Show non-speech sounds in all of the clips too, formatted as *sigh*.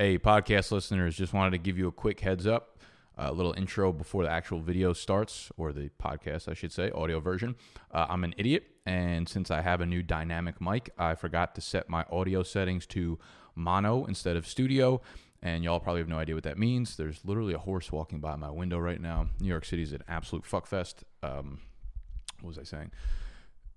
Hey, podcast listeners, just wanted to give you a quick heads up, a little intro before the actual video starts, or the podcast, I should say, audio version. Uh, I'm an idiot, and since I have a new dynamic mic, I forgot to set my audio settings to mono instead of studio. And y'all probably have no idea what that means. There's literally a horse walking by my window right now. New York City is an absolute fuckfest. Um, what was I saying?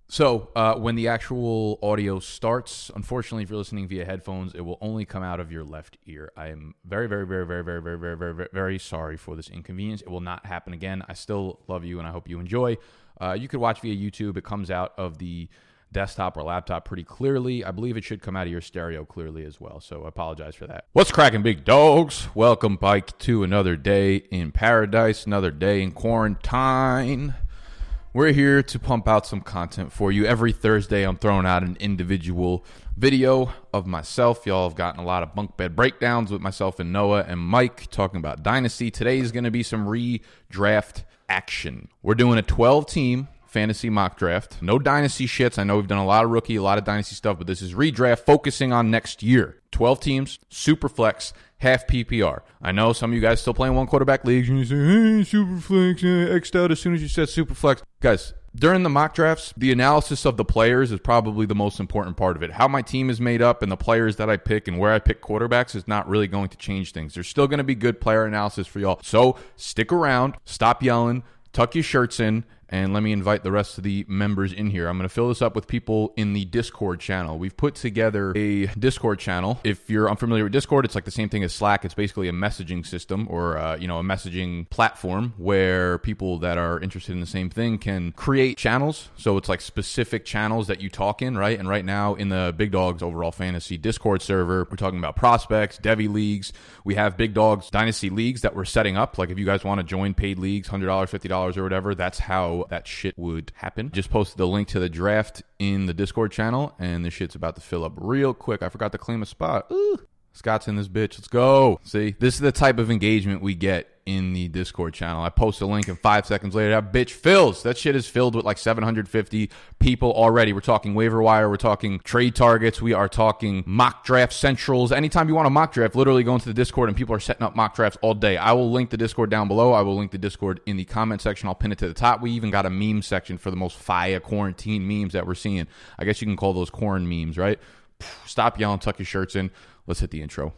So, uh, when the actual audio starts, unfortunately, if you're listening via headphones, it will only come out of your left ear. I am very, very, very, very, very, very, very, very, very, sorry for this inconvenience. It will not happen again. I still love you and I hope you enjoy. Uh, you could watch via YouTube. It comes out of the desktop or laptop pretty clearly. I believe it should come out of your stereo clearly as well. So I apologize for that. What's cracking, big dogs? Welcome, Pike, to another day in paradise, another day in quarantine. We're here to pump out some content for you. Every Thursday, I'm throwing out an individual video of myself. Y'all have gotten a lot of bunk bed breakdowns with myself and Noah and Mike talking about Dynasty. Today is going to be some redraft action. We're doing a 12 team fantasy mock draft. No dynasty shits. I know we've done a lot of rookie, a lot of dynasty stuff, but this is redraft focusing on next year. 12 teams, super flex, half PPR. I know some of you guys still playing one quarterback leagues and you say, hey, super flex, uh, X'd out as soon as you said super flex. Guys, during the mock drafts, the analysis of the players is probably the most important part of it. How my team is made up and the players that I pick and where I pick quarterbacks is not really going to change things. There's still going to be good player analysis for y'all. So stick around, stop yelling, tuck your shirts in, and let me invite the rest of the members in here. I'm going to fill this up with people in the Discord channel. We've put together a Discord channel. If you're unfamiliar with Discord, it's like the same thing as Slack. It's basically a messaging system or uh, you know a messaging platform where people that are interested in the same thing can create channels. So it's like specific channels that you talk in, right? And right now in the Big Dogs Overall Fantasy Discord server, we're talking about prospects, Devy leagues. We have Big Dogs Dynasty leagues that we're setting up. Like if you guys want to join paid leagues, hundred dollars, fifty dollars, or whatever, that's how that shit would happen. Just posted the link to the draft in the Discord channel, and the shit's about to fill up real quick. I forgot to claim a spot. Ooh. Scott's in this bitch. Let's go. See, this is the type of engagement we get in the Discord channel. I post a link and five seconds later, that bitch fills. That shit is filled with like 750 people already. We're talking waiver wire. We're talking trade targets. We are talking mock draft centrals. Anytime you want a mock draft, literally go into the Discord and people are setting up mock drafts all day. I will link the Discord down below. I will link the Discord in the comment section. I'll pin it to the top. We even got a meme section for the most fire quarantine memes that we're seeing. I guess you can call those corn memes, right? Stop yelling, tuck your shirts in. Let's hit the intro.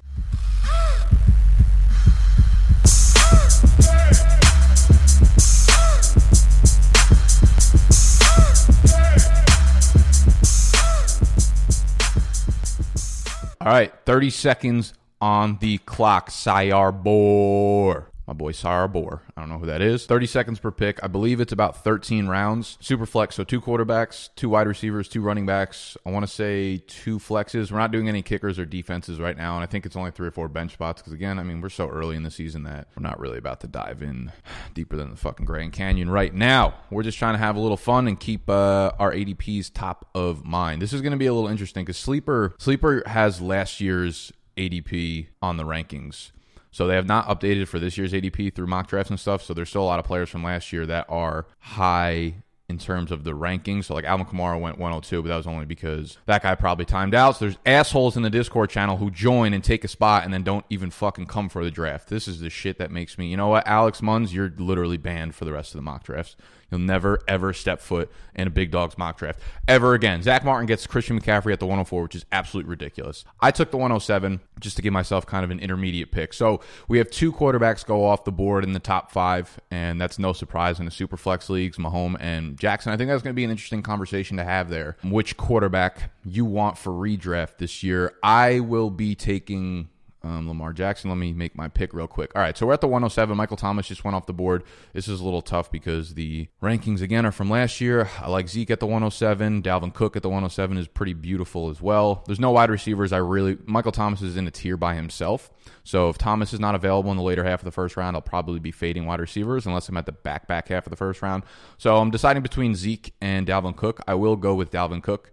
All right, 30 seconds on the clock. Sayar Bor my boy Sarah Bohr. I don't know who that is. 30 seconds per pick. I believe it's about 13 rounds. Super flex. So two quarterbacks, two wide receivers, two running backs. I want to say two flexes. We're not doing any kickers or defenses right now. And I think it's only three or four bench spots because, again, I mean, we're so early in the season that we're not really about to dive in deeper than the fucking Grand Canyon right now. We're just trying to have a little fun and keep uh, our ADPs top of mind. This is going to be a little interesting because Sleeper, Sleeper has last year's ADP on the rankings. So they have not updated for this year's ADP through mock drafts and stuff. So there's still a lot of players from last year that are high in terms of the rankings. So like Alvin Kamara went 102, but that was only because that guy probably timed out. So there's assholes in the Discord channel who join and take a spot and then don't even fucking come for the draft. This is the shit that makes me, you know what, Alex Munns, you're literally banned for the rest of the mock drafts. You'll never ever step foot in a big dogs mock draft ever again. Zach Martin gets Christian McCaffrey at the 104, which is absolutely ridiculous. I took the 107 just to give myself kind of an intermediate pick. So we have two quarterbacks go off the board in the top five, and that's no surprise in the super flex leagues, Mahomes and Jackson. I think that's going to be an interesting conversation to have there. Which quarterback you want for redraft this year? I will be taking um, Lamar Jackson. Let me make my pick real quick. All right, so we're at the 107. Michael Thomas just went off the board. This is a little tough because the rankings again are from last year. I like Zeke at the 107. Dalvin Cook at the 107 is pretty beautiful as well. There's no wide receivers. I really Michael Thomas is in a tier by himself. So if Thomas is not available in the later half of the first round, I'll probably be fading wide receivers unless I'm at the back back half of the first round. So I'm deciding between Zeke and Dalvin Cook. I will go with Dalvin Cook.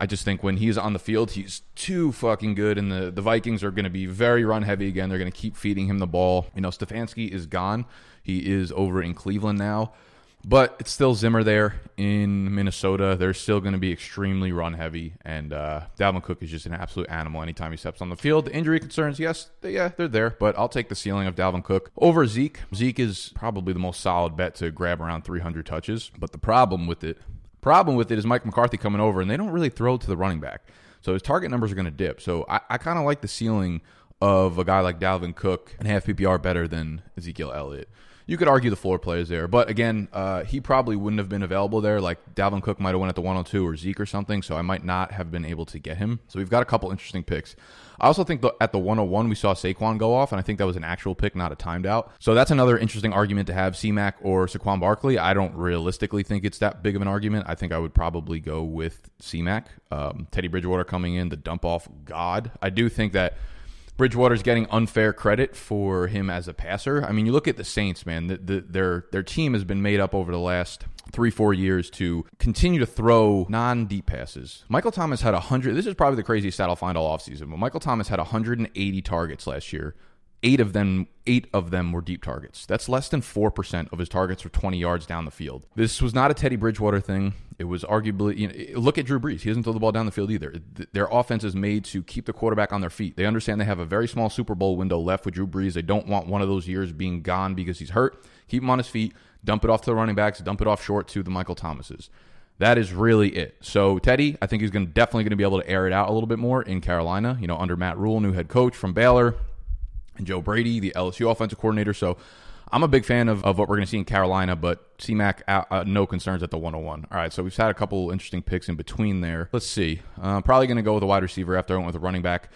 I just think when he's on the field, he's too fucking good, and the, the Vikings are going to be very run heavy again. They're going to keep feeding him the ball. You know, Stefanski is gone. He is over in Cleveland now. But it's still Zimmer there in Minnesota. They're still going to be extremely run heavy, and uh, Dalvin Cook is just an absolute animal anytime he steps on the field. The injury concerns, yes, they, yeah, they're there, but I'll take the ceiling of Dalvin Cook over Zeke. Zeke is probably the most solid bet to grab around 300 touches, but the problem with it, problem with it is Mike McCarthy coming over, and they don't really throw to the running back, so his target numbers are going to dip. So I, I kind of like the ceiling of a guy like Dalvin Cook and half PPR better than Ezekiel Elliott you could argue the floor play is there, but again, uh, he probably wouldn't have been available there. Like Dalvin Cook might have went at the 102 or Zeke or something, so I might not have been able to get him. So we've got a couple interesting picks. I also think the, at the 101 we saw Saquon go off, and I think that was an actual pick, not a timed out. So that's another interesting argument to have C-Mac or Saquon Barkley. I don't realistically think it's that big of an argument. I think I would probably go with C-Mac. Um, Teddy Bridgewater coming in, the dump off god. I do think that Bridgewater's getting unfair credit for him as a passer. I mean, you look at the Saints, man. The, the, their their team has been made up over the last three four years to continue to throw non deep passes. Michael Thomas had hundred. This is probably the craziest stat I'll find all offseason. But Michael Thomas had 180 targets last year eight of them eight of them were deep targets. That's less than 4% of his targets were 20 yards down the field. This was not a Teddy Bridgewater thing. It was arguably you know, look at Drew Brees. He doesn't throw the ball down the field either. Their offense is made to keep the quarterback on their feet. They understand they have a very small Super Bowl window left with Drew Brees. They don't want one of those years being gone because he's hurt. Keep him on his feet, dump it off to the running backs, dump it off short to the Michael Thomases. That is really it. So Teddy, I think he's going to definitely going to be able to air it out a little bit more in Carolina. You know, under Matt Rhule, new head coach from Baylor and Joe Brady, the LSU offensive coordinator. So I'm a big fan of, of what we're going to see in Carolina, but C-Mac, uh, uh, no concerns at the 101. All right, so we've had a couple interesting picks in between there. Let's see. Uh, probably going to go with a wide receiver after I went with a running back.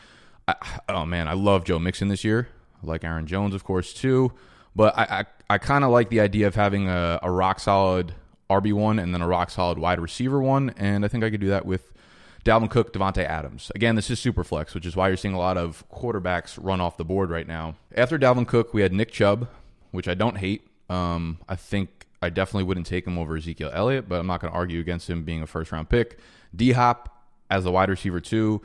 I, oh, man, I love Joe Mixon this year. I like Aaron Jones, of course, too. But I, I, I kind of like the idea of having a, a rock solid RB1 and then a rock solid wide receiver one. And I think I could do that with Dalvin Cook, Davante Adams. Again, this is super flex, which is why you're seeing a lot of quarterbacks run off the board right now. After Dalvin Cook, we had Nick Chubb, which I don't hate. Um, I think I definitely wouldn't take him over Ezekiel Elliott, but I'm not going to argue against him being a first round pick. D Hop as a wide receiver, too.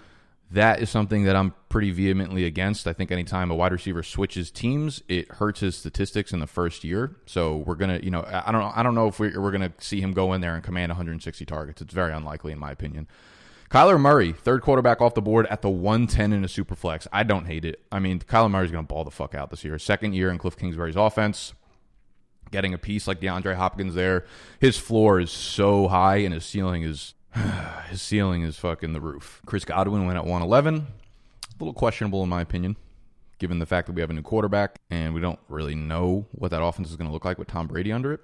That is something that I'm pretty vehemently against. I think anytime a wide receiver switches teams, it hurts his statistics in the first year. So we're gonna, you know, I don't, I don't know if we're, we're gonna see him go in there and command 160 targets. It's very unlikely, in my opinion. Kyler Murray, third quarterback off the board at the 110 in a super flex. I don't hate it. I mean, Kyler Murray's going to ball the fuck out this year. Second year in Cliff Kingsbury's offense. Getting a piece like DeAndre Hopkins there. His floor is so high and his ceiling is *sighs* his ceiling is fucking the roof. Chris Godwin went at 111. A little questionable in my opinion, given the fact that we have a new quarterback and we don't really know what that offense is going to look like with Tom Brady under it.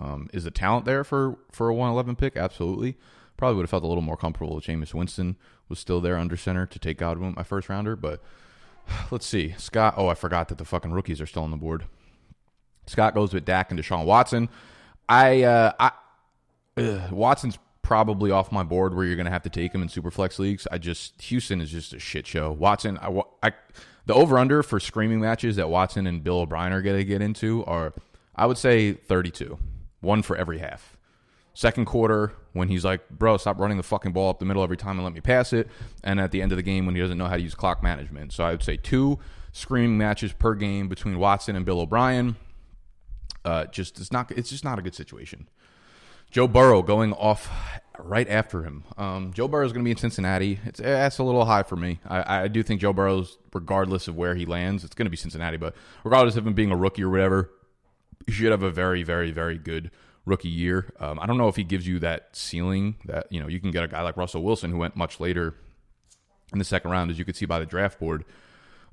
Um, is the talent there for for a 111 pick? Absolutely. Probably would have felt a little more comfortable if Jameis Winston was still there under center to take Godwin my first rounder. But *sighs* let's see. Scott, oh, I forgot that the fucking rookies are still on the board. Scott goes with Dak and Deshaun Watson. I, uh, I, ugh, Watson's probably off my board where you're going to have to take him in super flex leagues. I just Houston is just a shit show. Watson, I, I the over under for screaming matches that Watson and Bill O'Brien are going to get into are, I would say, 32, one for every half. Second quarter, when he's like, bro, stop running the fucking ball up the middle every time and let me pass it. And at the end of the game, when he doesn't know how to use clock management. So I would say two screaming matches per game between Watson and Bill O'Brien. Uh, just it's not it's just not a good situation. Joe Burrow going off right after him. Um, Joe Burrow is going to be in Cincinnati. It's that's a little high for me. I, I do think Joe Burrow's, regardless of where he lands, it's going to be Cincinnati. But regardless of him being a rookie or whatever, he should have a very, very, very good rookie year. Um, I don't know if he gives you that ceiling that you know you can get a guy like Russell Wilson who went much later in the second round, as you could see by the draft board.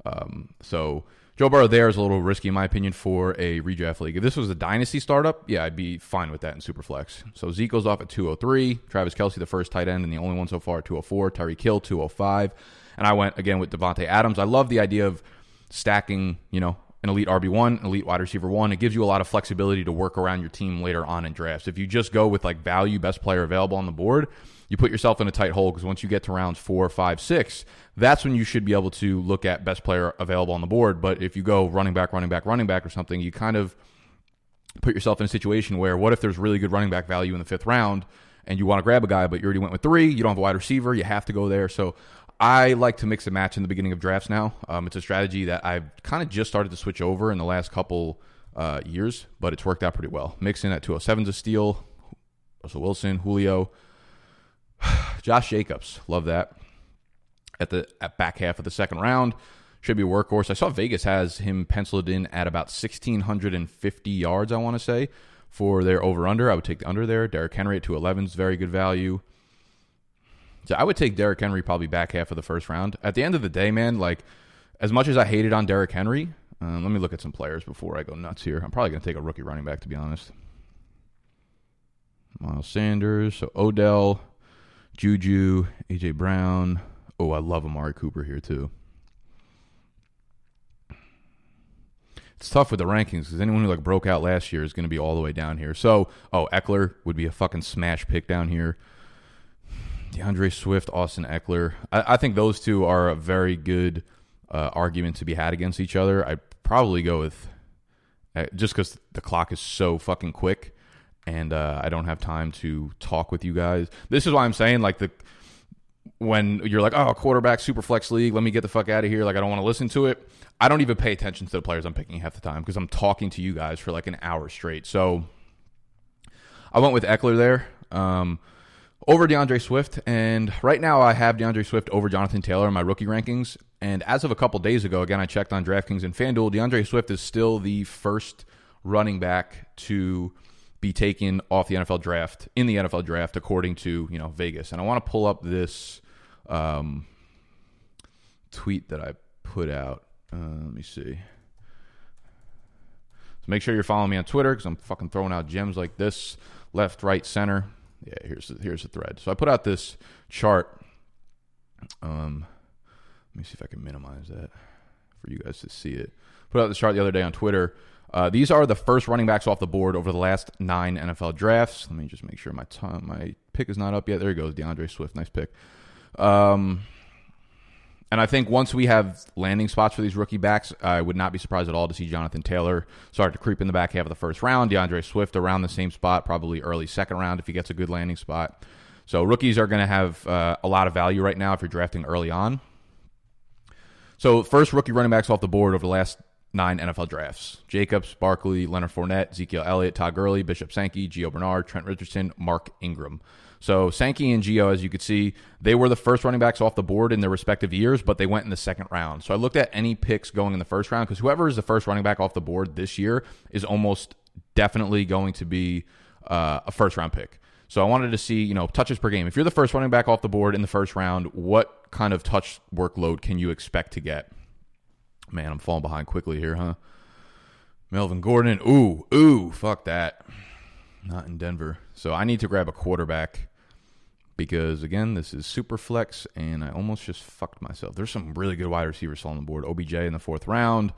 Um, so Joe Burrow there is a little risky, in my opinion, for a redraft league. If this was a dynasty startup, yeah, I'd be fine with that in Superflex. So Zeke goes off at 203, Travis Kelce the first tight end, and the only one so far at 204, Tyreek Hill 205. And I went again with Davante Adams. I love the idea of stacking, you know, an elite RB1, an elite wide receiver one. It gives you a lot of flexibility to work around your team later on in drafts. If you just go with like value, best player available on the board, you put yourself in a tight hole because once you get to rounds four, five, six, that's when you should be able to look at best player available on the board. But if you go running back, running back, running back or something, you kind of put yourself in a situation where what if there's really good running back value in the fifth round and you want to grab a guy, but you already went with three, you don't have a wide receiver, you have to go there. So I like to mix and match in the beginning of drafts now. Um, it's a strategy that I've kind of just started to switch over in the last couple uh, years, but it's worked out pretty well. Mixon at 207's a steal. Russell Wilson, Julio, *sighs* Josh Jacobs, love that. At the at back half of the second round, should be a workhorse. I saw Vegas has him penciled in at about 1650 yards. I want to say for their over under. I would take the under there. Derrick Henry at 211 is very good value. So I would take Derrick Henry probably back half of the first round. At the end of the day, man, like as much as I hated on Derrick Henry, uh, let me look at some players before I go nuts here. I'm probably going to take a rookie running back to be honest. Miles Sanders, so Odell, Juju, AJ Brown. Oh, I love Amari Cooper here too. It's tough with the rankings because anyone who like broke out last year is going to be all the way down here. So, oh, Ekeler would be a fucking smash pick down here. D'Andre Swift, Austin Ekeler. I, I think those two are a very good uh, argument to be had against each other. I'd probably go with uh, just because the clock is so fucking quick and uh, I don't have time to talk with you guys. This is why I'm saying like the when you're like, oh, quarterback, super flex league, let me get the fuck out of here. Like I don't want to listen to it. I don't even pay attention to the players I'm picking half the time because I'm talking to you guys for like an hour straight. So I went with Ekeler there. Um, over D'Andre Swift, and right now I have D'Andre Swift over Jonathan Taylor in my rookie rankings. And as of a couple days ago, again I checked on DraftKings and FanDuel. D'Andre Swift is still the first running back to be taken off the NFL draft in the NFL draft, according to you know Vegas. And I want to pull up this um, tweet that I put out. Uh, let me see. So make sure you're following me on Twitter because I'm fucking throwing out gems like this, left, right, center. Yeah, here's the, here's the thread. So I put out this chart. Um, let me see if I can minimize that for you guys to see it. Put out this chart the other day on Twitter uh, these are the first running backs off the board over the last nine NFL drafts. Let me just make sure my time, my pick is not up yet. There he goes, D'Andre Swift, nice pick. Um, and I think once we have landing spots for these rookie backs, I would not be surprised at all to see Jonathan Taylor start to creep in the back half of the first round. D'Andre Swift around the same spot, probably early second round if he gets a good landing spot. So rookies are going to have uh, a lot of value right now if you're drafting early on. So first rookie running backs off the board over the last nine NFL drafts. Jacobs, Barkley, Leonard Fournette, Ezekiel Elliott, Todd Gurley, Bishop Sankey, Gio Bernard, Trent Richardson, Mark Ingram. So Sankey and Gio, as you could see, they were the first running backs off the board in their respective years, but they went in the second round. So I looked at any picks going in the first round because whoever is the first running back off the board this year is almost definitely going to be uh, a first round pick. So I wanted to see, you know, touches per game. If you're the first running back off the board in the first round, what kind of touch workload can you expect to get? Man, I'm falling behind quickly here, huh? Melvin Gordon. Ooh, ooh, fuck that. Not in Denver. So I need to grab a quarterback because again, this is super flex, and I almost just fucked myself. There's some really good wide receivers on the board. OBJ in the fourth round.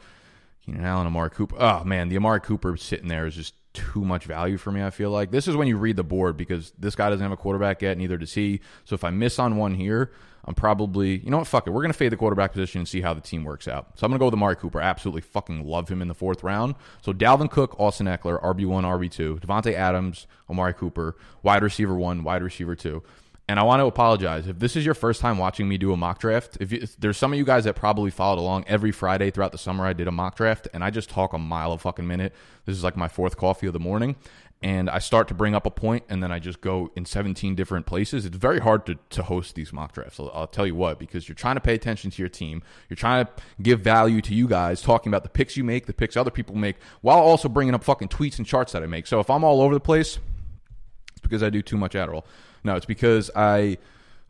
Keenan Allen, Amari Cooper. Oh man, the Amari Cooper sitting there is just too much value for me. I feel like this is when you read the board because this guy doesn't have a quarterback yet, neither does he. So if I miss on one here, I'm probably, you know what, fuck it. We're to fade the quarterback position and see how the team works out. So I'm to go with Amari Cooper. absolutely fucking love him in the fourth round. So Dalvin Cook, Austin Ekeler, RB1, RB2, Davante Adams, Amari Cooper, wide receiver one, wide receiver two. And I want to apologize if this is your first time watching me do a mock draft. If, you, if, there's some of you guys that probably followed along every Friday throughout the summer, I did a mock draft, and I just talk a mile a fucking minute. This is like my fourth coffee of the morning, and I start to bring up a point and then I just go in 17 different places. It's very hard to, to host these mock drafts. I'll, I'll, tell you what, because you're trying to pay attention to your team. You're trying to give value to you guys, talking about the picks you make, the picks other people make, while also bringing up fucking tweets and charts that I make. So if I'm all over the place, because I do too much Adderall. No, it's because I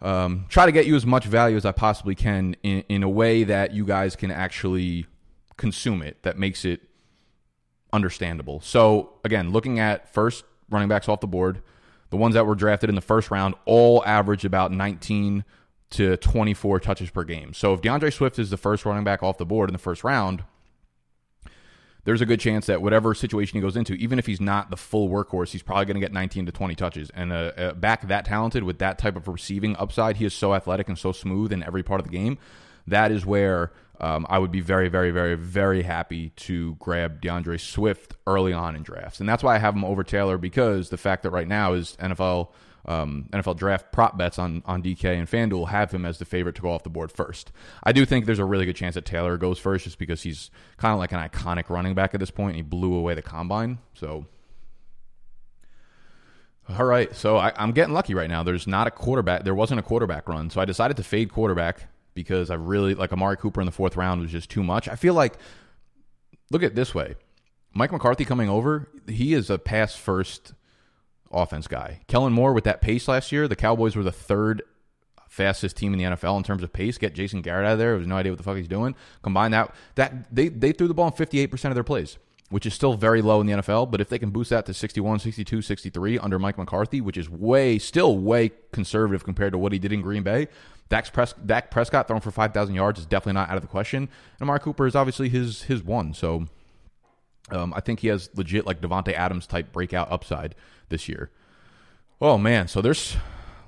um, try to get you as much value as I possibly can in, in a way that you guys can actually consume it, that makes it understandable. So again, looking at first running backs off the board, the ones that were drafted in the first round all average about 19 to 24 touches per game. So if D'Andre Swift is the first running back off the board in the first round, there's a good chance that whatever situation he goes into, even if he's not the full workhorse, he's probably going to get 19 to 20 touches. And a, a back that talented with that type of receiving upside, he is so athletic and so smooth in every part of the game. That is where um, I would be very, very, very, very happy to grab D'Andre Swift early on in drafts, and that's why I have him over Taylor because the fact that right now is NFL um, NFL draft prop bets on, on DK and FanDuel have him as the favorite to go off the board first. I do think there's a really good chance that Taylor goes first just because he's kind of like an iconic running back at this point. He blew away the combine. So, all right. So I, I'm getting lucky right now. There's not a quarterback. There wasn't a quarterback run. So I decided to fade quarterback because I really like Amari Cooper in the fourth round was just too much. I feel like, look at it this way Mike McCarthy coming over, he is a pass first offense guy. Kellen Moore with that pace last year, the Cowboys were the third fastest team in the NFL in terms of pace. Get Jason Garrett out of there. Has no idea what the fuck he's doing. Combine that that they they threw the ball in 58% of their plays, which is still very low in the NFL, but if they can boost that to 61, 62, 63 under Mike McCarthy, which is way still way conservative compared to what he did in Green Bay. Dak, Pres- Dak Prescott throwing for 5,000 yards is definitely not out of the question. And Amari Cooper is obviously his his one. So um, I think he has legit like Davante Adams type breakout upside this year. Oh man, so there's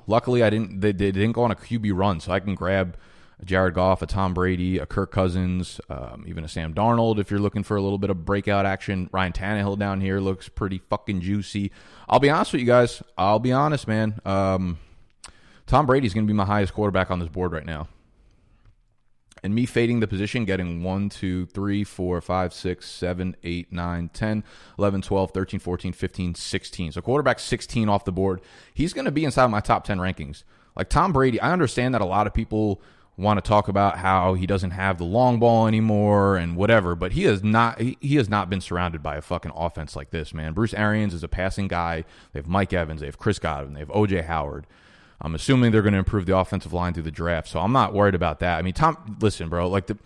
luckily I didn't they, they didn't go on a QB run, so I can grab a Jared Goff, a Tom Brady, a Kirk Cousins, um, even a Sam Darnold if you're looking for a little bit of breakout action. Ryan Tannehill down here looks pretty fucking juicy. I'll be honest with you guys. I'll be honest, man. Um, Tom Brady's going to be my highest quarterback on this board right now and me fading the position, getting 1, 2, 3, 4, 5, 6, 7, 8, 9, 10, 11, 12, 13, 14, 15, 16. So quarterback 16 off the board. He's going to be inside my top 10 rankings. Like Tom Brady, I understand that a lot of people want to talk about how he doesn't have the long ball anymore and whatever, but he has not he, has not been surrounded by a fucking offense like this, man. Bruce Arians is a passing guy. They have Mike Evans, they have Chris Godwin, they have OJ Howard. I'm assuming they're going to improve the offensive line through the draft, so I'm not worried about that. I mean, Tom, listen, bro, like the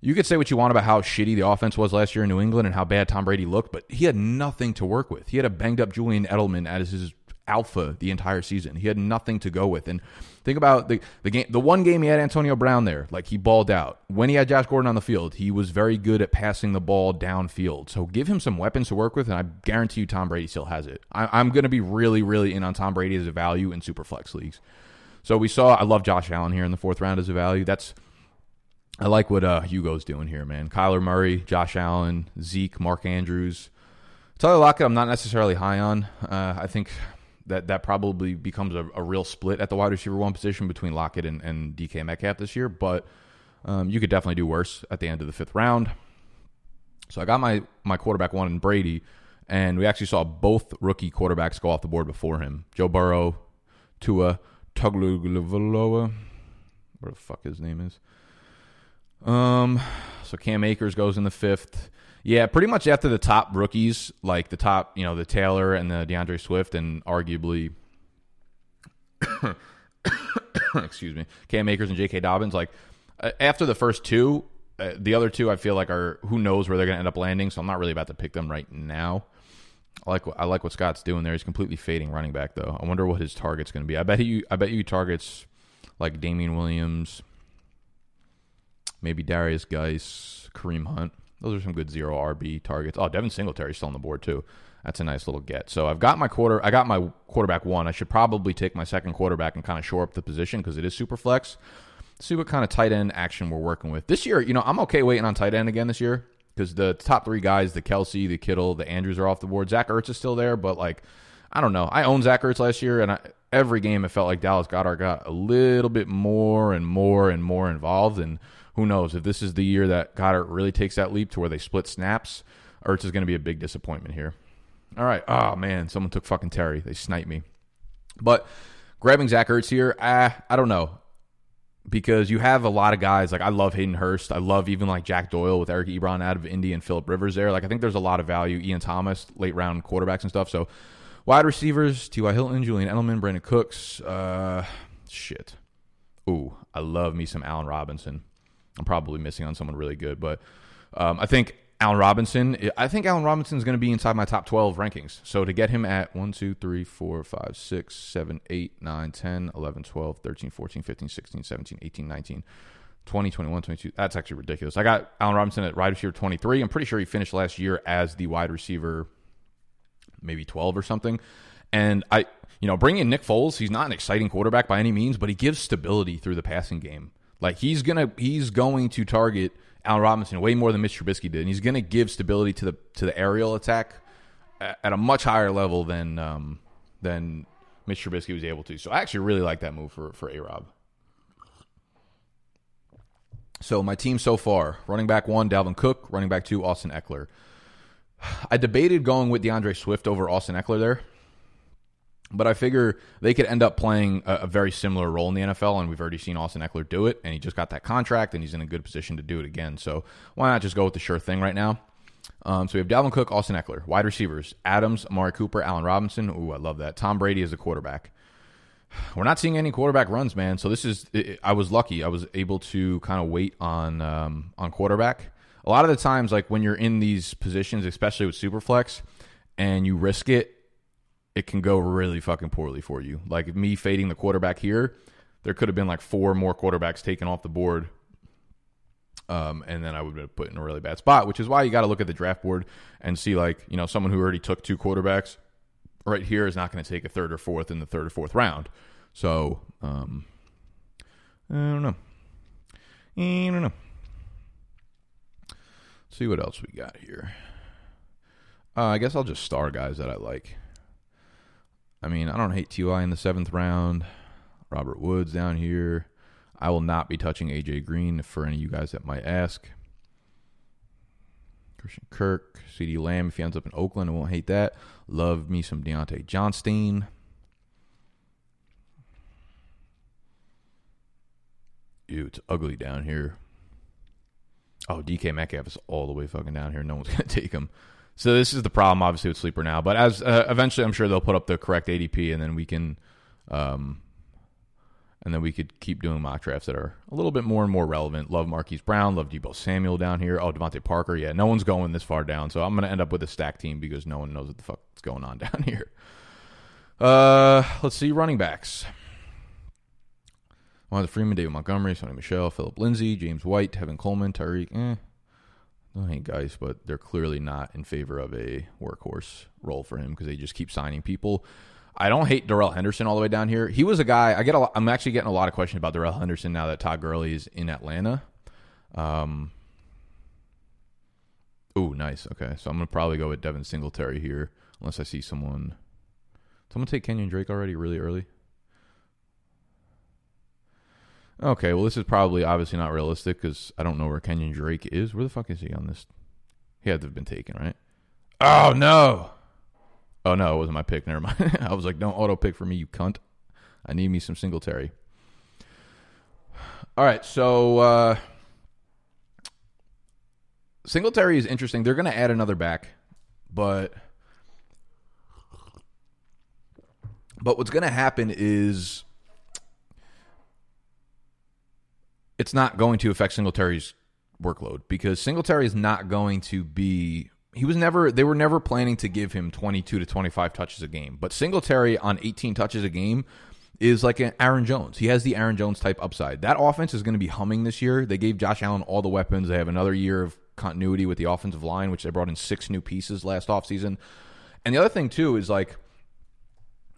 you could say what you want about how shitty the offense was last year in New England and how bad Tom Brady looked, but he had nothing to work with. He had a banged up Julian Edelman as his alpha the entire season. He had nothing to go with. And think about the the game the one game he had Antonio Brown there, like he balled out. When he had Josh Gordon on the field, he was very good at passing the ball downfield. So give him some weapons to work with, and I guarantee you Tom Brady still has it. I, am to be really, really in on Tom Brady as a value in super flex leagues. So we saw I love Josh Allen here in the fourth round as a value. That's I like what uh, Hugo's doing here, man. Kyler Murray, Josh Allen, Zeke, Mark Andrews. Tyler Lockett, I'm not necessarily high on. Uh, I think that that probably becomes a, a, real split at the wide receiver one position between Lockett and, and DK Metcalf this year, but um, you could definitely do worse at the end of the fifth round. So I got my my quarterback one in Brady, and we actually saw both rookie quarterbacks go off the board before him: Joe Burrow, Tua Tagovailoa, where the fuck his name is. Um, so Cam Akers goes in the fifth. Yeah, pretty much after the top rookies, like the top, you know, the Taylor and the D'Andre Swift, and arguably, *coughs* excuse me, Cam Akers and J.K. Dobbins. Like uh, after the first two, uh, the other two, I feel like are who knows where they're going to end up landing. So I'm not really about to pick them right now. I like I like what Scott's doing there. He's completely fading running back though. I wonder what his target's going to be. I bet you I bet you targets like Damien Williams, maybe Derrius Guice, Kareem Hunt. Those are some good zero RB targets. Oh, Devin Singletary's still on the board too. That's a nice little get. So I've got my quarter. I got my quarterback one. I should probably take my second quarterback and kind of shore up the position because it is super flex. See what kind of tight end action we're working with this year. You know, I'm okay waiting on tight end again this year because the top three guys, the Kelce, the Kittle, the Andrews, are off the board. Zach Ertz is still there, but like, I don't know. I owned Zach Ertz last year, and I, every game it felt like Dallas Goedert got a little bit more and more and more involved, and who knows if this is the year that Goedert really takes that leap to where they split snaps. Ertz is going to be a big disappointment here. All right. Oh man, someone took fucking Terry. They sniped me. But grabbing Zach Ertz here, ah, I don't know. Because you have a lot of guys like I love Hayden Hurst. I love even like Jack Doyle with Eric Ebron out of Indy and Philip Rivers there. Like I think there's a lot of value. Ian Thomas, late round quarterbacks and stuff. So wide receivers, T.Y. Hilton, Julian Edelman, Brandin Cooks. Uh, shit. Ooh, I love me some Allen Robinson. I'm probably missing on someone really good, but um, I think Allen Robinson. I think Allen Robinson is going to be inside my top 12 rankings. So to get him at 1, 2, 3, 4, 5, 6, 7, 8, 9, 10, 11, 12, 13, 14, 15, 16, 17, 18, 19, 20, 21, 22. That's actually ridiculous. I got Allen Robinson at wide receiver 23. I'm pretty sure he finished last year as the wide receiver, maybe 12 or something. And I, you know, bringing in Nick Foles, he's not an exciting quarterback by any means, but he gives stability through the passing game. Like he's gonna he's going to target Allen Robinson way more than Mitch Trubisky did, and he's gonna give stability to the to the aerial attack at, a much higher level than um, than Mitch Trubisky was able to. So I actually really like that move for for A Rob. So my team so far: running back one, Dalvin Cook; running back two, Austin Ekeler. I debated going with D'Andre Swift over Austin Ekeler there, but I figure they could end up playing a, a, very similar role in the NFL, and we've already seen Austin Ekeler do it, and he just got that contract, and he's in a good position to do it again. So why not just go with the sure thing right now? Um, so we have Dalvin Cook, Austin Ekeler, wide receivers, Adams, Amari Cooper, Allen Robinson. Ooh, I love that. Tom Brady is a quarterback. *sighs* We're not seeing any quarterback runs, man. So this is I was lucky. I was able to kind of wait on um, on quarterback. A lot of the times, like when you're in these positions, especially with Superflex, and you risk it, it can go really fucking poorly for you. Like me fading the quarterback here, there could have been like four more quarterbacks taken off the board um, and then I would have put in a really bad spot, which is why you got to look at the draft board and see like you know someone who already took two quarterbacks right here is not going to take a third or fourth in the third or fourth round. So um, I don't know. I don't know. Let's see what else we got here. Uh, I guess I'll just star guys that I like. I mean, I don't hate Ty in the seventh round. Robert Woods down here. I will not be touching AJ Green for any of you guys that might ask. Christian Kirk, CeeDee Lamb, if he ends up in Oakland, I won't hate that. Love me some Diontae Johnson. Ew, it's ugly down here. Oh, DK Metcalf is all the way fucking down here. No one's *laughs* going to take him. So this is the problem, obviously, with Sleeper now. But as uh, eventually, I'm sure they'll put up the correct ADP, and then we can um, and then we could keep doing mock drafts that are a little bit more and more relevant. Love Marquise Brown, love Deebo Samuel down here. Oh, DeVante Parker. Yeah, no one's going this far down, so I'm to end up with a stack team because no one knows what the fuck's going on *laughs* down here. Uh, let's see running backs. One the Freeman, David Montgomery, Sony Michel, Phillip Lindsay, James White, Tevin Coleman, Tyreek. Eh, I hate guys, but they're clearly not in favor of a workhorse role for him because they just keep signing people. I don't hate Darrell Henderson all the way down here. He was a guy I get. A lot, I'm actually getting a lot of questions about Darrell Henderson now that Todd Gurley is in Atlanta. Um. Oh, nice. Okay, so I'm gonna probably go with Devin Singletary here, unless I see someone. Someone take Kenyon Drake already really early. Okay, well this is probably obviously not realistic because I don't know where Kenyon Drake is. Where the fuck is he on this? He had to have been taken, right? Oh no! Oh no, it wasn't my pick. Never mind. *laughs* I was like, don't auto pick for me, you cunt. I need me some Singletary. All right, so uh, Singletary is interesting. They're going to add another back, but but what's going to happen is it's not going to affect Singletary's workload because Singletary is not going to be he was never they were never planning to give him 22 to 25 touches a game but singletary on 18 touches a game is like an aaron jones. He has the aaron jones type upside. That offense is going to be humming this year. They gave josh allen all the weapons. They have another year of continuity with the offensive line which they brought in six new pieces last offseason. And the other thing too is like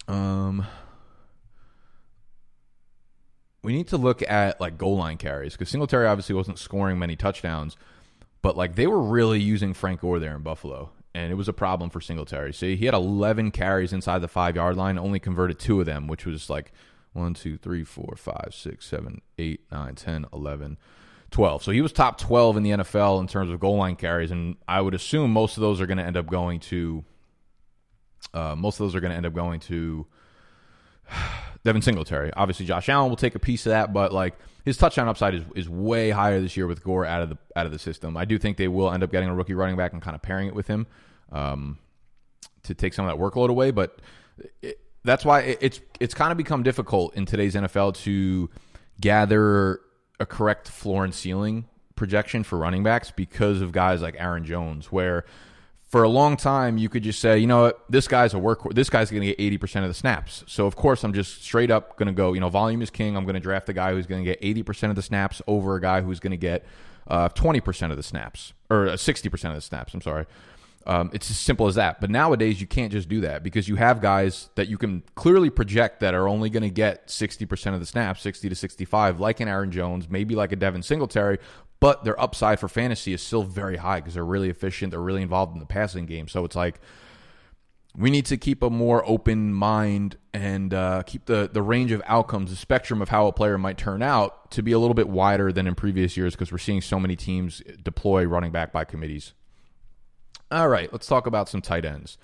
um we need to look at like goal line carries because singletary obviously wasn't scoring many touchdowns but like they were really using Frank Gore there in Buffalo, and it was a problem for Singletary. See, he had 11 carries inside the five yard line, only converted two of them, which was like 1, 2, 3, 4, 5, 6, 7, 8, 9, 10, 11, 12. So he was top 12 in the NFL in terms of goal line carries, and I would assume most of those are going to end up going to. Uh, most of those are going to end up going to *sighs* Devin Singletary. Obviously, Josh Allen will take a piece of that, but like his touchdown upside is, is way higher this year with Gore out of the out of the system. I do think they will end up getting a rookie running back and kind of pairing it with him um, to take some of that workload away. But it, that's why it, it's it's kind of become difficult in today's NFL to gather a correct floor and ceiling projection for running backs because of guys like Aaron Jones, where for a long time, you could just say, you know what, this guy's a work. This guy's going to get eighty percent of the snaps. So of course, I'm just straight up going to go. You know, volume is king. I'm going to draft the guy who's going to get eighty percent of the snaps over a guy who's going to get uh, twenty uh, percent of the snaps or uh, sixty percent of the snaps. I'm sorry. Um, it's as simple as that. But nowadays, you can't just do that because you have guys that you can clearly project that are only going to get 60% of the snaps, 60 to 65, like an Aaron Jones, maybe like a Devin Singletary, but their upside for fantasy is still very high because they're really efficient. They're really involved in the passing game. So it's like we need to keep a more open mind and uh, keep the, the range of outcomes, the spectrum of how a player might turn out to be a little bit wider than in previous years because we're seeing so many teams deploy running back by committees. All right, let's talk about some tight ends.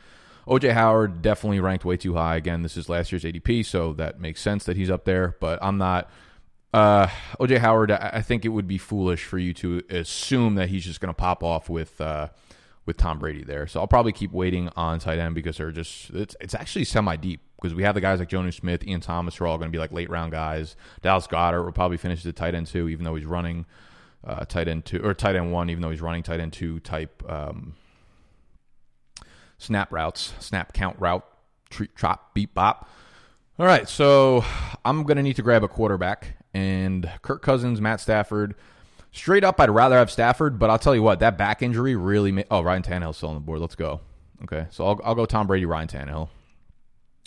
OJ Howard definitely ranked way too high. Again, this is last year's ADP, so that makes sense that he's up there, but I'm not. Uh, OJ Howard, I think it would be foolish for you to assume that he's just going to pop off with. Uh, with Tom Brady there. So I'll probably keep waiting on tight end because they're just it's it's actually semi deep because we have the guys like Jonnu Smith, Ian Thomas are all going to be like late round guys. Dallas Goedert will probably finish the tight end two, even though he's running uh, tight end two or tight end one, even though he's running tight end two type um, snap routes, snap count route, treat, chop, beep, bop. All right, so I'm going to need to grab a quarterback, and Kirk Cousins, Matt Stafford. Straight up, I'd rather have Stafford, but I'll tell you what, that back injury really. made. oh, Ryan Tannehill's still on the board. Let's go. Okay, so I'll, I'll go Tom Brady, Ryan Tannehill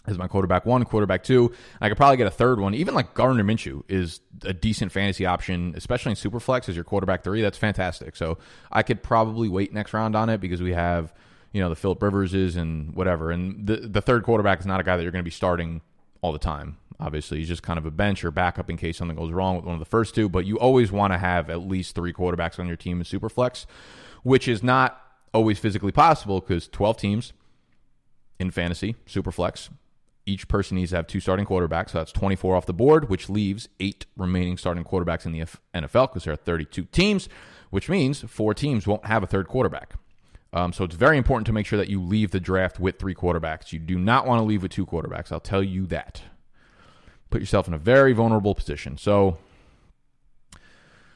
as my quarterback one, quarterback two. I could probably get a third one. Even like Gardner Minshew is a decent fantasy option, especially in Superflex as your quarterback three. That's fantastic. So I could probably wait next round on it because we have, you know, the Philip Riverses and whatever. And the the third quarterback is not a guy that you're going to be starting all the time. Obviously, he's just kind of a bench or backup in case something goes wrong with one of the first two. But you always want to have at least three quarterbacks on your team in Superflex, which is not always physically possible because 12 teams in fantasy, Superflex. Each person needs to have two starting quarterbacks, so that's 24 off the board, which leaves eight remaining starting quarterbacks in the NFL because there are 32 teams, which means four teams won't have a third quarterback. Um, so it's very important to make sure that you leave the draft with three quarterbacks. You do not want to leave with two quarterbacks. I'll tell you that. Put yourself in a very vulnerable position. So,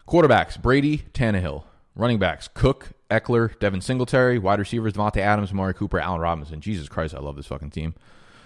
quarterbacks Brady, Tannehill. Running backs Cook, Ekeler, Devin Singletary. Wide receivers Davante Adams, Amari Cooper, Allen Robinson. Jesus Christ, I love this fucking team.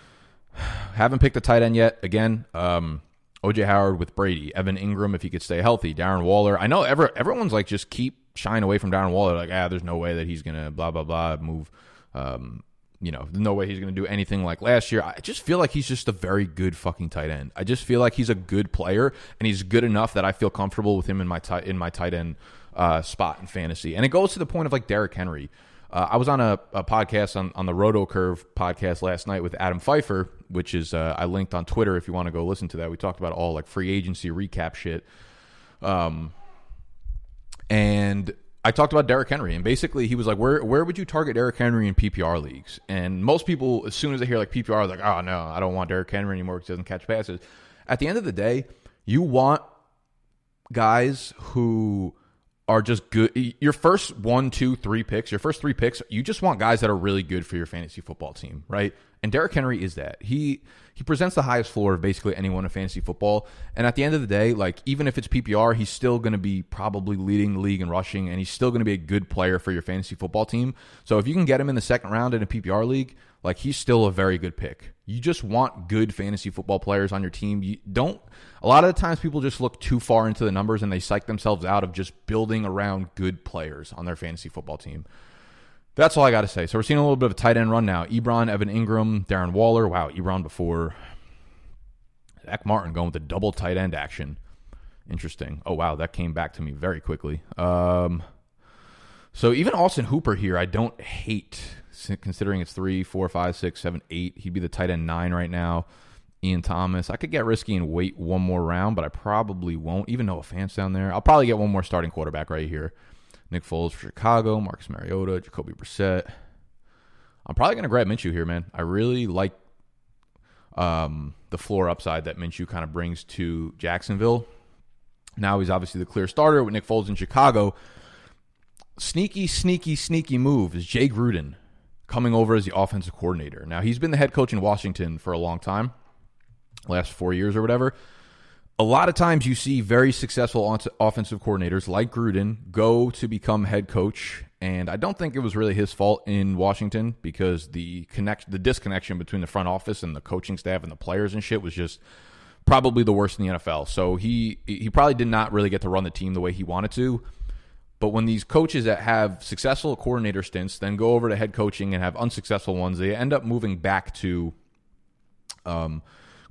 *sighs* Haven't picked a tight end yet. Again, um, OJ Howard with Brady, Evan Engram if he could stay healthy, Darren Waller. I know ever, everyone's like just keep shying away from Darren Waller. Like, ah, there's no way that he's gonna blah blah blah move. Um, you know, no way he's going to do anything like last year. I just feel like he's just a very good fucking tight end. I just feel like he's a good player, and he's good enough that I feel comfortable with him in my tight in my tight end uh, spot in fantasy. And it goes to the point of like Derrick Henry. Uh, I was on a, a, podcast on, on the Roto Curve podcast last night with Adam Pfeiffer, which is uh, I linked on Twitter if you want to go listen to that. We talked about all like free agency recap shit. Um, and I talked about Derrick Henry, and basically he was like, "Where where would you target Derrick Henry in PPR leagues?" And most people, as soon as they hear like PPR, like, "Oh no, I don't want Derrick Henry anymore because he doesn't catch passes." At the end of the day, you want guys who are just good. Your first one, two, three picks, your first three picks, you just want guys that are really good for your fantasy football team, right? And Derrick Henry is that. He he presents the highest floor of basically anyone in fantasy football. And at the end of the day, like even if it's PPR, he's still going to be probably leading the league in rushing, and he's still going to be a good player for your fantasy football team. So if you can get him in the second round in a PPR league, like he's still a very good pick. You just want good fantasy football players on your team. You don't a lot of the times people just look too far into the numbers and they psych themselves out of just building around good players on their fantasy football team. That's all I got to say. So we're seeing a little bit of a tight end run now. Ebron, Evan Engram, Darren Waller. Wow, Ebron before Zach Martin going with the double tight end action. Interesting. Oh wow, that came back to me very quickly. Um, so even Austin Hooper here, I don't hate considering it's three, four, five, six, seven, eight. He'd be the tight end nine right now. Ian Thomas. I could get risky and wait one more round, but I probably won't. Even though a fan's down there, I'll probably get one more starting quarterback right here. Nick Foles for Chicago, Marcus Mariota, Jacoby Brissett. I'm probably going to grab Minshew here, man. I really like um, the floor upside that Minshew kind of brings to Jacksonville. Now he's obviously the clear starter with Nick Foles in Chicago. Sneaky, sneaky, sneaky move is Jay Gruden coming over as the offensive coordinator. Now, he's been the head coach in Washington for a long time, last four years or whatever. A lot of times you see very successful offensive coordinators like Gruden go to become head coach. And I don't think it was really his fault in Washington because the connect the disconnection between the front office and the coaching staff and the players and shit was just probably the worst in the NFL. So he he probably did not really get to run the team the way he wanted to. But when these coaches that have successful coordinator stints then go over to head coaching and have unsuccessful ones, they end up moving back to um,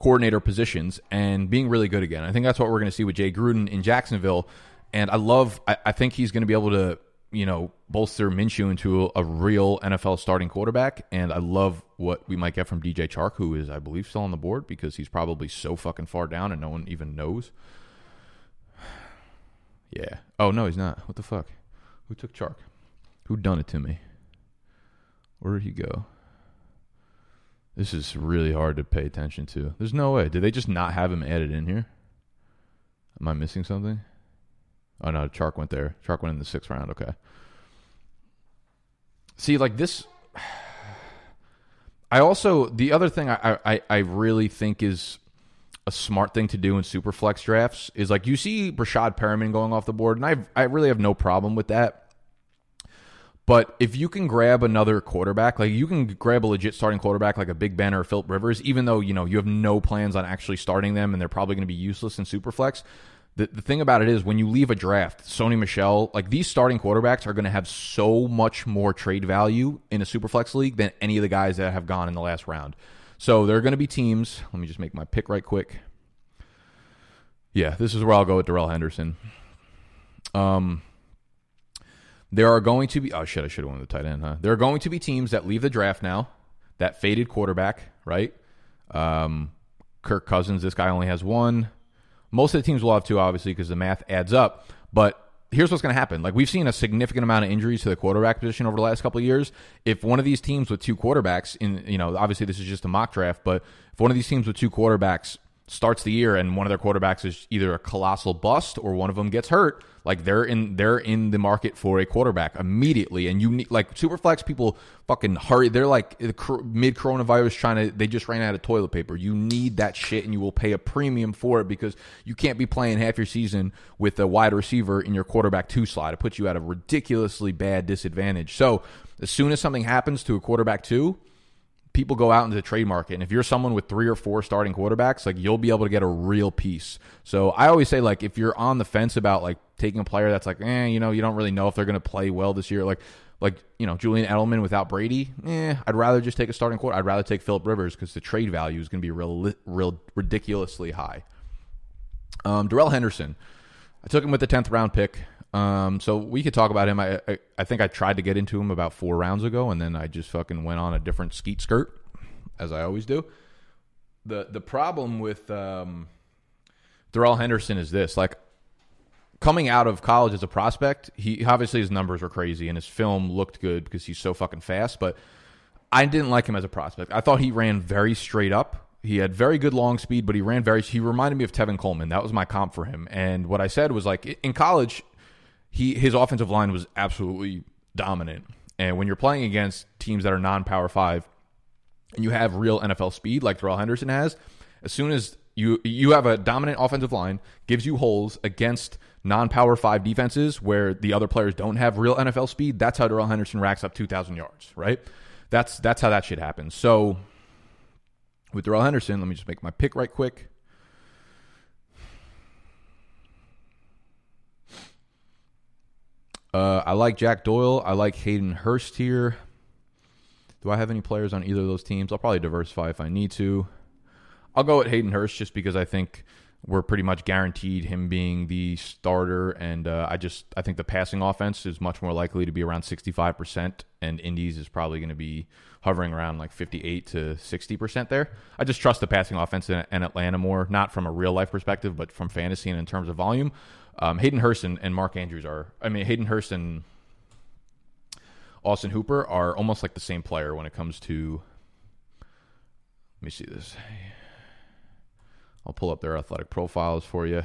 coordinator positions and being really good again. I think that's what we're going to see with Jay Gruden in Jacksonville. And I love, I, I think he's going to be able to you know, bolster Minshew into a, a real NFL starting quarterback. And I love what we might get from DJ Chark, who is, I believe, still on the board because he's probably so fucking far down and no one even knows. *sighs* Yeah. Oh no, he's not. What the fuck? Who took Chark? Who done it to me? Where did he go? This is really hard to pay attention to. There's no way. Did they just not have him added in here? Am I missing something? Oh no, Chark went there. Chark went in the sixth round. Okay. See, like this. *sighs* I also the other thing I I, I really think is a smart thing to do in super flex drafts is like you see Breshad Perriman going off the board, and I I really have no problem with that. But if you can grab another quarterback, like you can grab a legit starting quarterback like a Big Ben or Philip Rivers, even though you know you have no plans on actually starting them and they're probably going to be useless in Superflex. The, the thing about it is when you leave a draft, Sony Michel, like these starting quarterbacks are going to have so much more trade value in a Superflex league than any of the guys that have gone in the last round. So there are going to be teams. Let me just make my pick right quick. Yeah, this is where I'll go with Darrell Henderson. Um, there are going to be oh shit, I should have won the tight end, huh? There are going to be teams that leave the draft now, that faded quarterback, right? Um, Kirk Cousins, this guy only has one. Most of the teams will have two, obviously, because the math adds up. But here's what's going to happen. Like we've seen a significant amount of injuries to the quarterback position over the last couple of years. If one of these teams with two quarterbacks in, you know, obviously this is just a mock draft, but if one of these teams with two quarterbacks starts the year and one of their quarterbacks is either a colossal bust or one of them gets hurt, like they're in they're in the market for a quarterback immediately. And you need like superflex people fucking hurry. They're like mid coronavirus trying to. They just ran out of toilet paper. You need that shit, and you will pay a premium for it because you can't be playing half your season with a wide receiver in your quarterback two slot. It puts you at a ridiculously bad disadvantage. So as soon as something happens to a quarterback two people go out into the trade market. And if you're someone with three or four starting quarterbacks, like you'll be able to get a real piece. So I always say, like, if you're on the fence about like taking a player that's like, eh, you know, you don't really know if they're going to play well this year, like, like you know, Julian Edelman without Brady, eh, I'd rather just take a starting quarter. I'd rather take Philip Rivers because the trade value is going to be real, real ridiculously high. Um, Darrell Henderson, I took him with the tenth round pick. Um, so we could talk about him. I, I, I think I tried to get into him about four rounds ago, and then I just fucking went on a different skeet skirt, as I always do. the The problem with um, Darrell Henderson is this: like coming out of college as a prospect, he obviously his numbers were crazy and his film looked good because he's so fucking fast. But I didn't like him as a prospect. I thought he ran very straight up. He had very good long speed, but he ran very. He reminded me of Tevin Coleman. That was my comp for him. And what I said was like in college, he his offensive line was absolutely dominant. And when you're playing against teams that are non-power five, and you have real NFL speed like Darrell Henderson has, as soon as you you have a dominant offensive line, gives you holes against non-power five defenses where the other players don't have real NFL speed. That's how Darrell Henderson racks up two thousand yards, right? That's that's how that shit happens. So with Darrell Henderson, let me just make my pick right quick. Uh, I like Jack Doyle. I like Hayden Hurst here. Do I have any players on either of those teams? I'll probably diversify if I need to. I'll go with Hayden Hurst just because I think we're pretty much guaranteed him being the starter, and uh, I just I think the passing offense is much more likely to be around sixty five percent, and Indy's is probably going to be hovering around like fifty eight to sixty percent there. I just trust the passing offense in, in, Atlanta more, not from a real life perspective, but from fantasy and in terms of volume. Um, Hayden Hurst and, and Mark Andrews are, I mean, Hayden Hurst and Austin Hooper are almost like the same player when it comes to. Let me see this. I'll pull up their athletic profiles for you.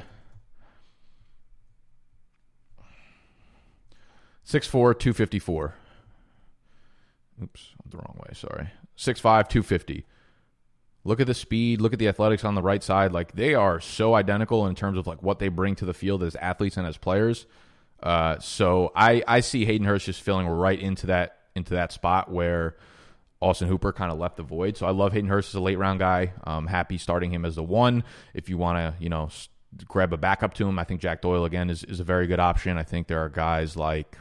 6'4, 254. Oops, the wrong way. Sorry. 6'5, 250. Look at the speed. Look at the athletics on the right side. Like they are so identical in terms of like what they bring to the field as athletes and as players. Uh, so I I see Hayden Hurst just filling right into that into that spot where Austin Hooper kind of left the void. So I love Hayden Hurst as a late round guy. I'm happy starting him as the one. If you want to, you know, grab a backup to him, I think Jack Doyle again is, is a very good option. I think there are guys like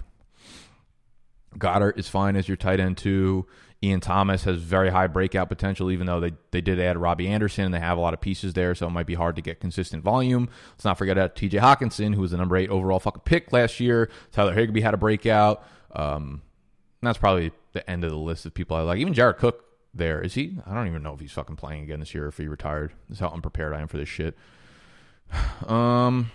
Goedert is fine as your tight end too. Ian Thomas has very high breakout potential, even though they, they did add Robbie Anderson and they have a lot of pieces there, so it might be hard to get consistent volume. Let's not forget about TJ Hockenson, who was the number eight overall fucking pick last year. Tyler Higbee had a breakout. Um, that's probably the end of the list of people I like. Even Jared Cook there. Is he? I don't even know if he's fucking playing again this year if he retired. That's how unprepared I am for this shit. *sighs* Um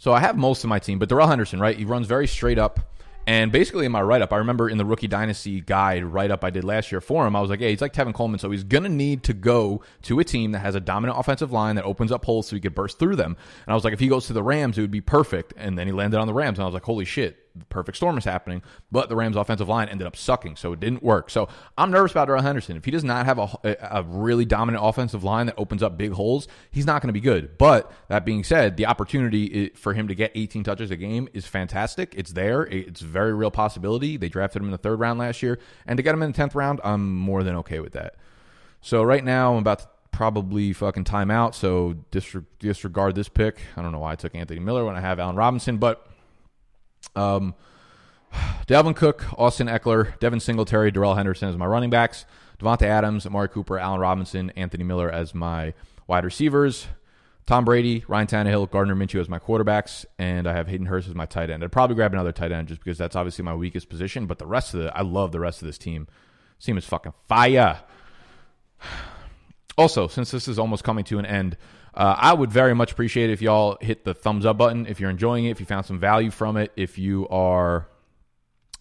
so I have most of my team, but Darrell Henderson, right? He runs very straight up. And basically, in my write up, I remember in the rookie dynasty guide write up I did last year for him, I was like, hey, he's like Tevin Coleman, so he's going to need to go to a team that has a dominant offensive line that opens up holes so he could burst through them. And I was like, if he goes to the Rams, it would be perfect. And then he landed on the Rams, and I was like, holy shit, the perfect storm is happening, but the Rams' offensive line ended up sucking, so it didn't work. So I'm nervous about Darrell Henderson. If he does not have a, a really dominant offensive line that opens up big holes, he's not going to be good. But that being said, the opportunity eh, for him to get 18 touches a game is fantastic. It's there. It's very real possibility. They drafted him in the third round last year, and to get him in the 10th round, I'm more than okay with that. So right now, I'm about to probably fucking time out. So disregard this pick. I don't know why I took Anthony Miller when I have Allen Robinson, but um, Dalvin Cook, Austin Ekeler, Devin Singletary, Darrell Henderson as my running backs, Davante Adams, Amari Cooper, Allen Robinson, Anthony Miller as my wide receivers, Tom Brady, Ryan Tannehill, Gardner Minshew as my quarterbacks, and I have Hayden Hurst as my tight end. I'd probably grab another tight end just because that's obviously my weakest position, but the rest of the I love the rest of this team. This team is fucking fire. *sighs* Also, since this is almost coming to an end, uh, I would very much appreciate it if y'all hit the thumbs up button if you're enjoying it, if you found some value from it. If you are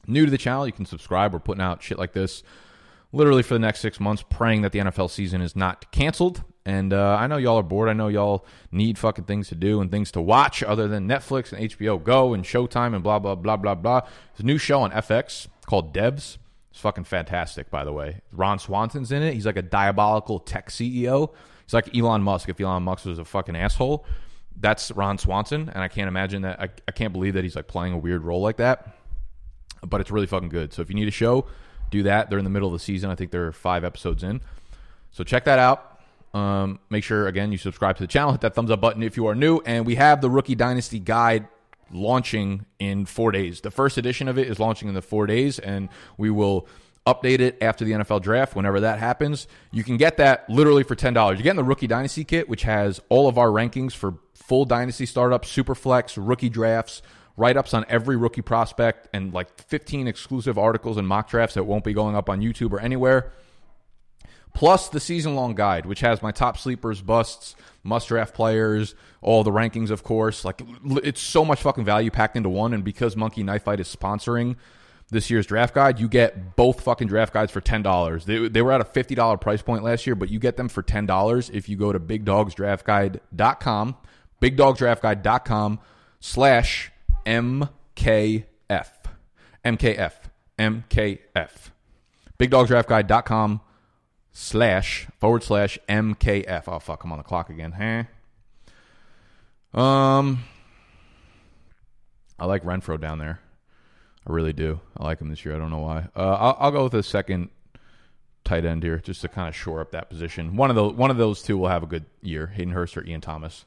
new to the channel, you can subscribe. We're putting out shit like this literally for the next six months, praying that the NFL season is not canceled. And uh, I know y'all are bored. I know y'all need fucking things to do and things to watch other than Netflix and HBO Go and Showtime and blah, blah, blah, blah, blah. There's a new show on FX called Devs. It's fucking fantastic, by the way. Ron Swanson's in it. He's like a diabolical tech CEO He's like Elon Musk. If Elon Musk was a fucking asshole, that's Ron Swanson, and I can't imagine that. I, I can't believe that he's like playing a weird role like that. But it's really fucking good. So if you need a show, do that. They're in the middle of the season. I think they're five episodes in. So check that out. Um, make sure again you subscribe to the channel. Hit that thumbs up button if you are new. And we have the Rookie Dynasty Guide launching in four days. The first edition of it is launching in the four days, and we will update it after the NFL draft, whenever that happens. You can get that literally for $10. You're getting the Rookie Dynasty Kit, which has all of our rankings for full Dynasty startups, super flex, rookie drafts, write ups on every rookie prospect, and like 15 exclusive articles and mock drafts that won't be going up on YouTube or anywhere. Plus the season long guide, which has my top sleepers, busts, must draft players, all the rankings, of course. Like it's so much fucking value packed into one. And because Monkey Knife Fight is sponsoring this year's draft guide, you get both fucking draft guides for ten dollars. They, they were at a fifty dollar price point last year, but you get them for ten dollars if you go to bigdogsdraftguide.com, bigdogsdraftguide.com slash MKF. MKF. MKF. Bigdogsdraftguide.com slash forward slash MKF. Oh fuck, I'm on the clock again. Huh? Um I like Renfrow down there. I really do. I like him this year. I don't know why. Uh, I'll, I'll, go with a second tight end here, just to kind of shore up that position. One of those, one of those two will have a good year: Hayden Hurst or Ian Thomas.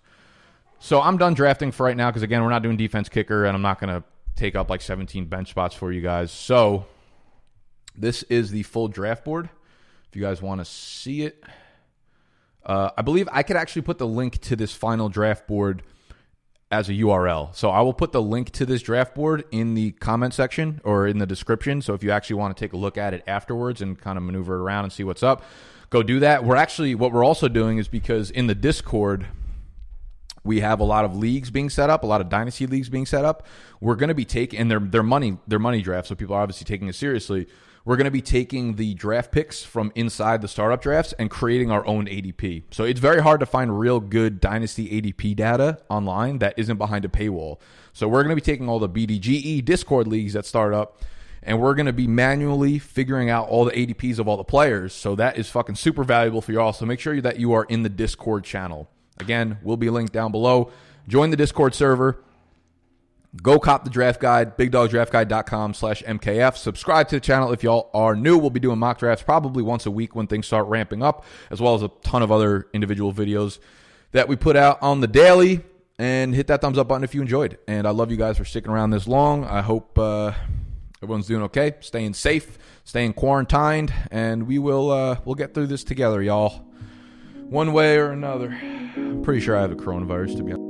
So I'm done drafting for right now because again, we're not doing defense kicker, and I'm not going to take up like 17 bench spots for you guys. So this is the full draft board. If you guys want to see it, uh, I believe I could actually put the link to this final draft board as a URL. So I will put the link to this draft board in the comment section or in the description. So if you actually want to take a look at it afterwards and kind of maneuver it around and see what's up, go do that. We're actually what we're also doing is because in the Discord we have a lot of leagues being set up, a lot of dynasty leagues being set up. We're going to be taking and they're they're money they're money drafts, so people are obviously taking it seriously. We're going to be taking the draft picks from inside the startup drafts and creating our own ADP. So it's very hard to find real good dynasty ADP data online that isn't behind a paywall. So we're going to be taking all the BDGE Discord leagues that start up and we're going to be manually figuring out all the ADPs of all the players. So that is fucking super valuable for you all. So make sure that you are in the Discord channel. Again, we'll be linked down below. Join the Discord server. Go cop the draft guide, bigdogdraftguide.com slash MKF. Subscribe to the channel if y'all are new. We'll be doing mock drafts probably once a week when things start ramping up, as well as a ton of other individual videos that we put out on the daily. And hit that thumbs up button if you enjoyed. And I love you guys for sticking around this long. I hope uh, everyone's doing okay, staying safe, staying quarantined, and we will uh, we'll get through this together, y'all. One way or another. I'm pretty sure I have a coronavirus to be honest.